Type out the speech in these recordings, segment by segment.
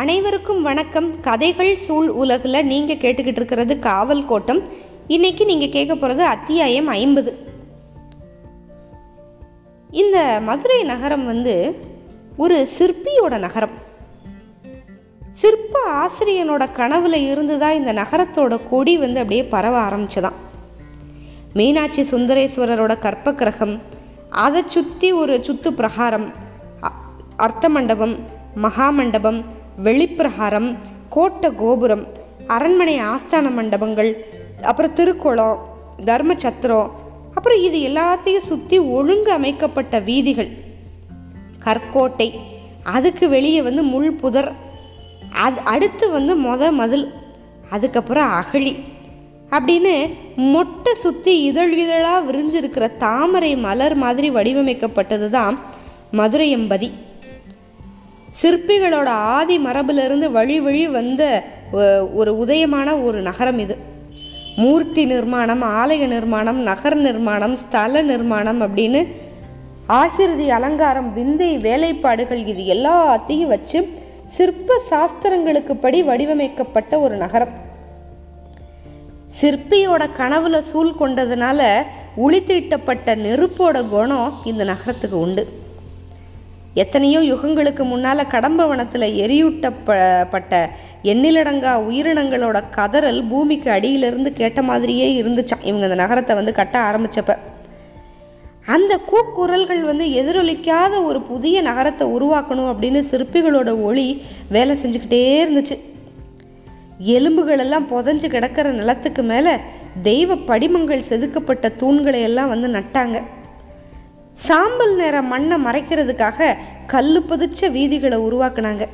அனைவருக்கும் வணக்கம். கதைகள் சூழ் உலகில் நீங்கள் கேட்டுக்கிட்டு இருக்கிறது காவல் கோட்டம். இன்னைக்கு நீங்கள் கேட்க போகிறது அத்தியாயம் ஐம்பது. இந்த மதுரை நகரம் வந்து ஒரு சிற்பியோட நகரம். சிற்ப ஆசிரியனோட கனவுல இருந்து தான் இந்த நகரத்தோட கொடி வந்து அப்படியே பரவ ஆரம்பிச்சதாம். மீனாட்சி சுந்தரேஸ்வரரோட கற்ப கிரகம் அதை சுற்றி ஒரு சுத்து பிரகாரம் அர்த்த மண்டபம் மகாமண்டபம் வெளிப்பிரகாரம் கோட்டை கோபுரம் அரண்மனை ஆஸ்தான மண்டபங்கள் அப்புறம் திருக்குளம் தர்ம சத்திரம் அப்புறம் இது எல்லாத்தையும் சுற்றி ஒழுங்கு அமைக்கப்பட்ட வீதிகள். கற்கோட்டை அதுக்கு வெளியே வந்து முள் புதர் அது அடுத்து வந்து மொத மதில் அதுக்கப்புறம் அகழி அப்படின்னு மொட்டை சுற்றி இதழ் இதழாக விரிஞ்சிருக்கிற தாமரை மலர் மாதிரி வடிவமைக்கப்பட்டது தான் மதுரை எம்பதி சிற்பிகளோட ஆதி மரபிலிருந்து வழி வழி வந்த ஒரு உதயமான ஒரு நகரம் இது. மூர்த்தி நிர்மாணம் ஆலய நிர்மாணம் நகர் நிர்மாணம் ஸ்தல நிர்மாணம் அப்படின்னு ஆகிருதி அலங்காரம் விந்தை வேலைப்பாடுகள் இது எல்லாத்தையும் வச்சு சிற்ப சாஸ்திரங்களுக்கு படி வடிவமைக்கப்பட்ட ஒரு நகரம். சிற்பியோட கனவுல சூழ் கொண்டதுனால உளித்தீட்டப்பட்ட நெருப்போட குணம் இந்த நகரத்துக்கு உண்டு. எத்தனையோ யுகங்களுக்கு முன்னால் கடம்பவனத்தில் எரியூட்டப்பட்ட எண்ணிலடங்கா உயிரினங்களோட கதறல் பூமிக்கு அடியிலிருந்து கேட்ட மாதிரியே இருந்துச்சான் இவங்க அந்த நகரத்தை வந்து கட்ட ஆரம்பித்தப்ப அந்த கூக்குரல்கள் வந்து எதிரொலிக்காத ஒரு புதிய நகரத்தை உருவாக்கணும் அப்படின்னு சிற்பிகளோட ஒளி வேலை செஞ்சுக்கிட்டே இருந்துச்சு. எலும்புகளெல்லாம் புதஞ்சு கிடக்கிற நிலத்துக்கு மேலே தெய்வ படிமங்கள் செதுக்கப்பட்ட தூண்களை எல்லாம் வந்து நட்டாங்க. சாம்பல் நிற மண்ணை மறைக்கிறதுக்காக கல்லு பதிச்ச வீதிகளை உருவாக்குனாங்க.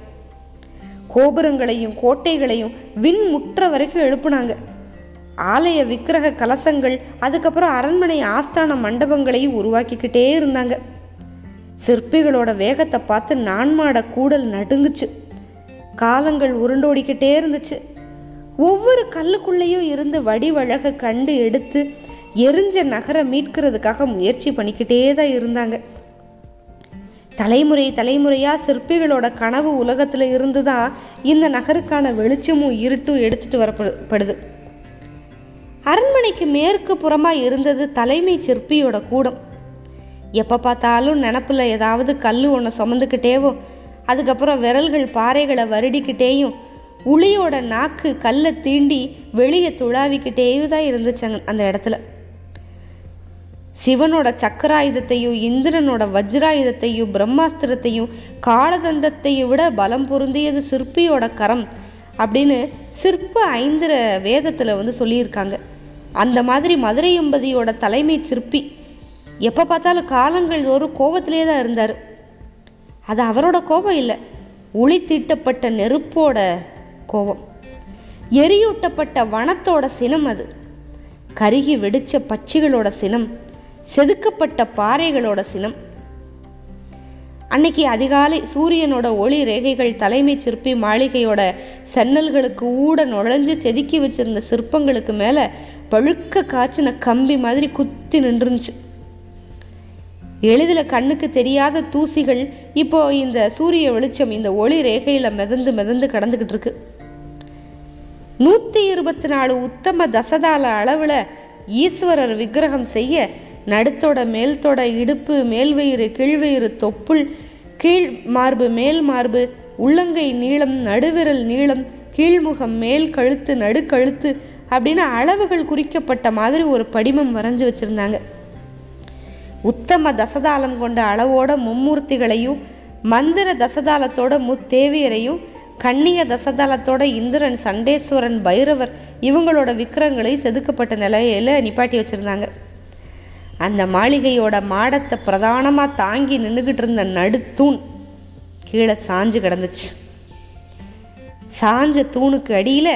கோபுரங்களையும் கோட்டைகளையும் விண் முற்ற வரைக்கும் எழுப்புனாங்க. ஆலய விக்கிரக கலசங்கள் அதுக்கப்புறம் அரண்மனை ஆஸ்தான மண்டபங்களையும் உருவாக்கிக்கிட்டே இருந்தாங்க. சிற்பிகளோட வேகத்தை பார்த்து நான்மாட கூடல் நடுங்குச்சு. காலங்கள் உருண்டோடிக்கிட்டே இருந்துச்சு. ஒவ்வொரு கல்லுக்குள்ளேயும் இருந்து வடிவழக கண்டு எடுத்து எரிஞ்ச நகரை மீட்கிறதுக்காக முயற்சி பண்ணிக்கிட்டே தான் இருந்தாங்க. தலைமுறை தலைமுறையாக சிற்பிகளோட கனவு உலகத்தில் இருந்து தான் இந்த நகருக்கான வெளிச்சமும் இருட்டும் எடுத்துட்டு வரப்படுது. அரண்மனைக்கு மேற்கு புறமாக இருந்தது தலைமை சிற்பியோட கூடம். எப்போ பார்த்தாலும் நினப்பில் ஏதாவது கல் ஒன்று சுமந்துக்கிட்டேவோ அதுக்கப்புறம் விரல்கள் பாறைகளை வருடிக்கிட்டேயும் உளியோட நாக்கு கல்லை தீண்டி வெளியே துளாவிக்கிட்டேயும் தான் இருந்துச்சாங்க அந்த இடத்துல. சிவனோட சக்கராயுதத்தையும் இந்திரனோட வஜ்ராயுதத்தையும் பிரம்மாஸ்திரத்தையும் காலதந்தத்தையும் விட பலம் பொருந்தியது சிற்பியோட கரம் அப்படின்னு சிற்ப ஐந்திர வேதத்தில் வந்து சொல்லியிருக்காங்க. அந்த மாதிரி மதுரை எம்பதியோட தலைமை சிற்பி எப்போ பார்த்தாலும் காலங்கள் ஒரு கோபத்திலே தான் இருந்தார். அது அவரோட கோபம் இல்லை. ஒளி தீட்டப்பட்ட நெருப்போட கோபம். எரியூட்டப்பட்ட வனத்தோட சினம் அது. கருகி வெடிச்ச பட்சிகளோட சினம். செதுக்கப்பட்ட பாறைகளோட சினம். அன்னைக்கு அதிகாலை சூரியனோட ஒளி ரேகைகள் தலைமை சிற்பி மாளிகையோட சன்னல்களுக்கு ஊட நுழைஞ்சு செதுக்கி வச்சிருந்த சிற்பங்களுக்கு மேலே பழுக்க காய்ச்சின கம்பி மாதிரி குத்தி நின்றுருந்துச்சு. எளிதில் கண்ணுக்கு தெரியாத தூசிகள் இப்போ இந்த சூரிய வெளிச்சம் இந்த ஒளி ரேகையில் மிதந்து மிதந்து கடந்துக்கிட்டு இருக்கு. நூற்றி இருபத்தி நாலு உத்தம தசதால அளவில் ஈஸ்வரர் விக்கிரகம் செய்ய நடுத்தோட மேல்தொட இடுப்பு மேல்வயிறு கீழ்வயிறு தொப்புள் கீழ் மார்பு மேல் மார்பு உள்ளங்கை நீளம் நடுவிரல் நீளம் கீழ்முகம் மேல் கழுத்து நடுக்கழுத்து அப்படின்னு அளவுகள் குறிக்கப்பட்ட மாதிரி ஒரு படிமம் வரைஞ்சு வச்சுருந்தாங்க. உத்தம தசதாலம் கொண்ட அளவோட மும்மூர்த்திகளையும் மந்திர தசதாலத்தோட முத்தேவியரையும் கண்ணிய தசதாலத்தோட இந்திரன் சண்டேஸ்வரன் பைரவர் இவங்களோட விக்கிரங்களை செதுக்கப்பட்ட நிலையில நிப்பாட்டி வச்சுருந்தாங்க. அந்த மாளிகையோட மாடத்தை பிரதானமாக தாங்கி நின்றுக்கிட்டு இருந்த நடுத்தூண் கீழே சாஞ்சு கிடந்துச்சு. சாஞ்ச தூணுக்கு அடியில்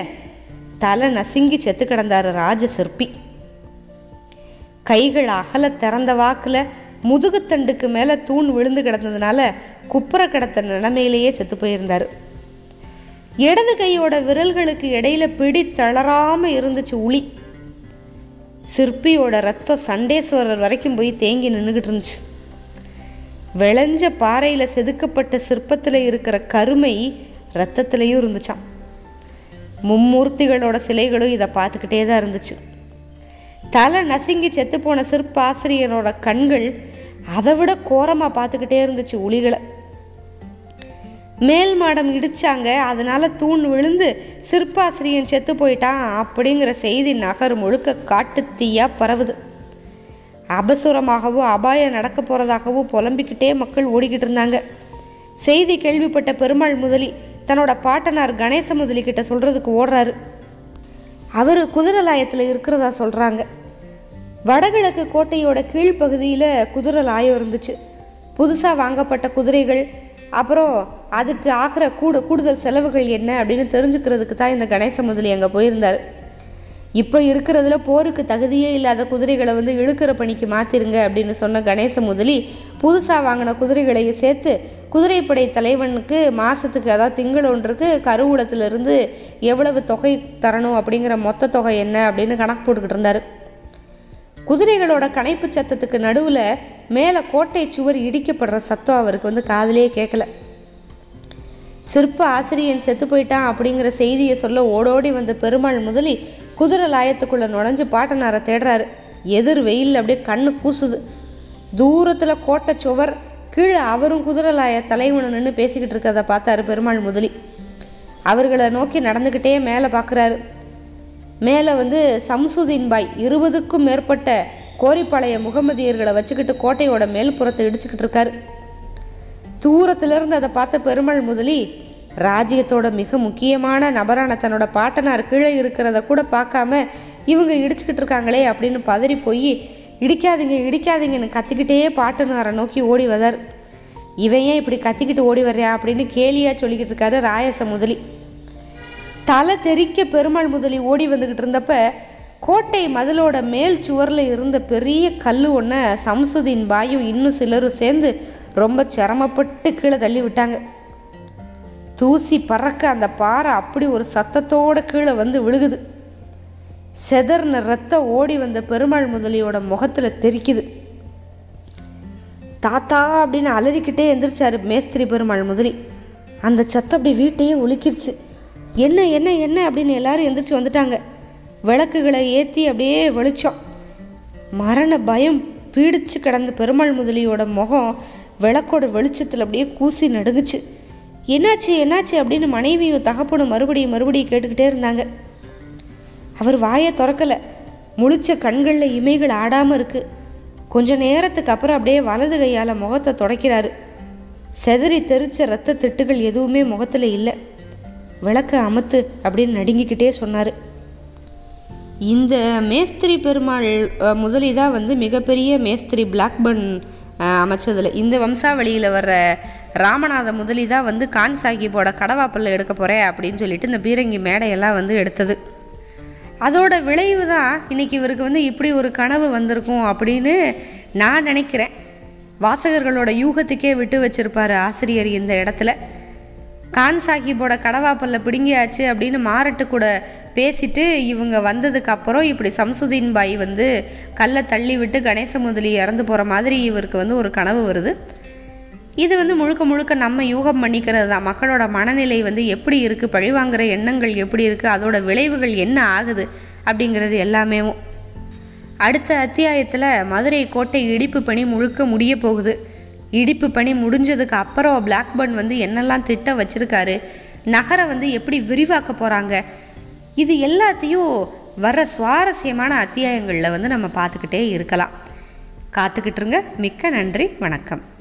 தலை நசுங்கி செத்து கிடந்தாரு ராஜ சிற்பி. கைகள் அகல திறந்த வாக்கில் முதுகுத்தண்டுக்கு மேலே தூண் விழுந்து கிடந்ததுனால குப்புற கிடத்த நிலைமையிலேயே செத்து போயிருந்தார். இடது கையோட விரல்களுக்கு இடையில பிடி தளராமல் இருந்துச்சு உளி. சிற்பியோட ரத்தம் சண்டேஸ்வரர் வரைக்கும் போய் தேங்கி நின்றுக்கிட்டு இருந்துச்சு. விளைஞ்ச பாறையில் செதுக்கப்பட்ட சிற்பத்தில் இருக்கிற கருமை ரத்தத்துலேயும் இருந்துச்சாம். மும்மூர்த்திகளோட சிலைகளும் இதை பார்த்துக்கிட்டே தான் இருந்துச்சு. தலை நசுங்கி செத்துப்போன சிற்பாசிரியரோட கண்கள் அதை விட கோரமாக பார்த்துக்கிட்டே இருந்துச்சு உளிகளை. மேல் மாடம் இடித்தாங்க அதனால் தூண் விழுந்து சிற்பாசிரியன் செத்து போயிட்டான் அப்படிங்கிற செய்தி நகர் முழுக்க காட்டுத்தீயா பரவுது. அபசுரமாகவோ அபாயம் நடக்க போகிறதாகவோ புலம்பிக்கிட்டே மக்கள் ஓடிக்கிட்டு இருந்தாங்க. செய்தி கேள்விப்பட்ட பெருமாள் முதலி தன்னோட பாட்டனார் கணேச முதலி கிட்ட சொல்கிறதுக்கு ஓடுறாரு. அவர் குதிரலாயத்தில் இருக்கிறதா சொல்கிறாங்க வடகிழக்கு கோட்டையோட கீழ்ப்பகுதியில் குதிரலாயம் இருந்துச்சு. புதுசாக வாங்கப்பட்ட குதிரைகள் அப்புறம் அதுக்கு ஆகிற கூட கூடுதல் செலவுகள் என்ன அப்படின்னு தெரிஞ்சுக்கிறதுக்கு தான் இந்த கணேச முதலி அங்கே போயிருந்தார். இப்போ இருக்கிறதுல போருக்கு தகுதியே இல்லாத குதிரைகளை வந்து இழுக்கிற பணிக்கு மாற்றிருங்க அப்படின்னு சொன்ன கணேச முதலி புதுசாக வாங்கின குதிரைகளையும் சேர்த்து குதிரைப்படை தலைவனுக்கு மாதத்துக்கு அதாவது திங்கள் ஒன்றுக்கு கருவூலத்திலிருந்து எவ்வளவு தொகை தரணும் அப்படிங்கிற மொத்த தொகை என்ன அப்படின்னு கணக்கு போட்டுக்கிட்டு இருந்தார். குதிரைகளோட கணைப்பு சத்தத்துக்கு நடுவில் மேலே கோட்டை சுவர் இடிக்கப்படுற சத்தம் அவருக்கு வந்து காதலே கேட்கல. சிற்ப ஆசிரியன் செத்து போயிட்டான் அப்படிங்கிற செய்தியை சொல்ல ஓடோடி வந்த பெருமாள் முதலி குதிரை லாயத்துக்குள்ளே நுழைஞ்சு பாட்டனாரை தேடுறாரு. எதிர் வெயில் அப்படியே கண்ணு கூசுது. தூரத்தில் கோட்டை சுவர் கீழே அவரும் குதிரை லாய தலைவனு நின்று பேசிக்கிட்டு இருக்கிறத பார்த்தாரு பெருமாள் முதலி. அவர்களை நோக்கி நடந்துக்கிட்டே மேலே பார்க்குறாரு மேலே வந்து சம்சுதீன் பாய் இருபதுக்கும் மேற்பட்ட கோரிப்பாளைய முகமதியர்களை வச்சுக்கிட்டு கோட்டையோட மேல்புறத்தை இடிச்சுக்கிட்டு இருக்காரு. தூரத்திலிருந்து அதை பார்த்த பெருமாள் முதலி ராஜ்யத்தோட மிக முக்கியமான நபரான தன்னோட பாட்டனார் கீழே இருக்கிறத கூட பார்க்காம இவங்க இடிச்சுக்கிட்டு இருக்காங்களே அப்படின்னு பதறி போய் இடிக்காதீங்க இடிக்காதீங்கன்னு கத்திக்கிட்டே பாட்டனாரை நோக்கி ஓடி வந்தார் இவன் ஏன் இப்படி கத்திக்கிட்டு ஓடி வர்றியா அப்படின்னு கேலியாக சொல்லிக்கிட்டு இருக்காரு ராயச முதலி. தலை தெறிக்க பெருமாள் முதலி ஓடி வந்துக்கிட்டு இருந்தப்ப கோட்டை மதிலோட மேல் சுவரில் இருந்த பெரிய கல் ஒன்றை சம்சுதீன் பாயும் இன்னும் சிலரும் சேர்ந்து ரொம்ப சிரமப்பட்டு கீழே தள்ளி விட்டாங்க. தூசி பறக்க அந்த பாறை அப்படி ஒரு சத்தத்தோடு கீழே வந்து விழுகுது. செதர்ன ரத்தம் ஓடி வந்த பெருமாள் முதலியோட முகத்தில் தெரிக்குது. தாத்தா அப்படின்னு அலறிக்கிட்டே எந்திரிச்சாரு மேஸ்திரி பெருமாள் முதலி. அந்த சத்தம் அப்படி வீட்டையே ஒலிக்கிருச்சு. என்ன என்ன என்ன? அப்படின்னு எல்லாரும் எந்திரிச்சு வந்துட்டாங்க. விளக்குகளை ஏற்றி அப்படியே வெளிச்சம் மரண பயம் பீடிச்சு கிடந்த பெருமாள் முதலியோட முகம் விளக்கோட வெளிச்சத்தில் அப்படியே கூசி நடுங்குச்சு. என்னாச்சு என்னாச்சு அப்படின்னு மனைவியும் தகப்பனும் மறுபடியும் மறுபடியும் கேட்டுக்கிட்டே இருந்தாங்க. அவர் வாயை திறக்கலை. முழிச்ச கண்களில் இமைகள் ஆடாமல் இருக்கு. கொஞ்ச நேரத்துக்கு அப்புறம் அப்படியே வலது கையால் முகத்தை துடைக்கிறாரு. செதறி தெரிச்ச ரத்த திட்டுகள் எதுவுமே முகத்தில் இல்லை. விளக்க அமத்து அப்படின்னு நடுங்கிக்கிட்டே சொன்னார். இந்த மேஸ்திரி பெருமாள் அஹ், முதலி தான் வந்து மிகப்பெரிய மேஸ்திரி பிளாக்பர்ன் அமைச்சதில் இந்த வம்சாவளியில் வர்ற ராமநாத முதலி தான் வந்து கான் சாஹிப்போட கடவாப்பல்ல எடுக்க போகிறேன் அப்படின்னு சொல்லிட்டு இந்த பீரங்கி மேடையெல்லாம் வந்து எடுத்தது. அதோட விளைவு தான் இன்னைக்கு இவருக்கு வந்து இப்படி ஒரு கனவு வந்திருக்கும் அப்படின்னு நான் நினைக்கிறேன். வாசகர்களோட யூகத்துக்கே விட்டு வச்சுருப்பார் ஆசிரியர் இந்த இடத்துல. கான் சாஹிப்போட கடவாப்பல்ல பிடுங்கியாச்சு அப்படின்னு மாரட்டு கூட பேசிட்டு இவங்க வந்ததுக்கப்புறம் இப்படி சம்சுதீன் பாய் வந்து கல்லை தள்ளி விட்டு கணேச முதலி இறந்து போகிற மாதிரி இவருக்கு வந்து ஒரு கனவு வருது. இது வந்து முழுக்க முழுக்க நம்ம யூகம் பண்ணிக்கிறது தான். மக்களோட மனநிலை வந்து எப்படி இருக்குது பழிவாங்கிற எண்ணங்கள் எப்படி இருக்குது அதோட விளைவுகள் என்ன ஆகுது அப்படிங்கிறது எல்லாமே அடுத்த அத்தியாயத்தில் மதுரை கோட்டை இடிப்பு பணி முழுக்க முடிய போகுது. இடிப்பு பணி முடிஞ்சதுக்கு அப்புறம் பிளாக்பர்ன் வந்து என்னெல்லாம் திட்டம் வச்சுருக்காரு நகரை வந்து எப்படி விரிவாக்க போகிறாங்க இது எல்லாத்தையும் வர சுவாரஸ்யமான அத்தியாயங்களில் வந்து நம்ம பார்த்துக்கிட்டே இருக்கலாம். காத்துக்கிட்டுருங்க மிக்க நன்றி. வணக்கம்.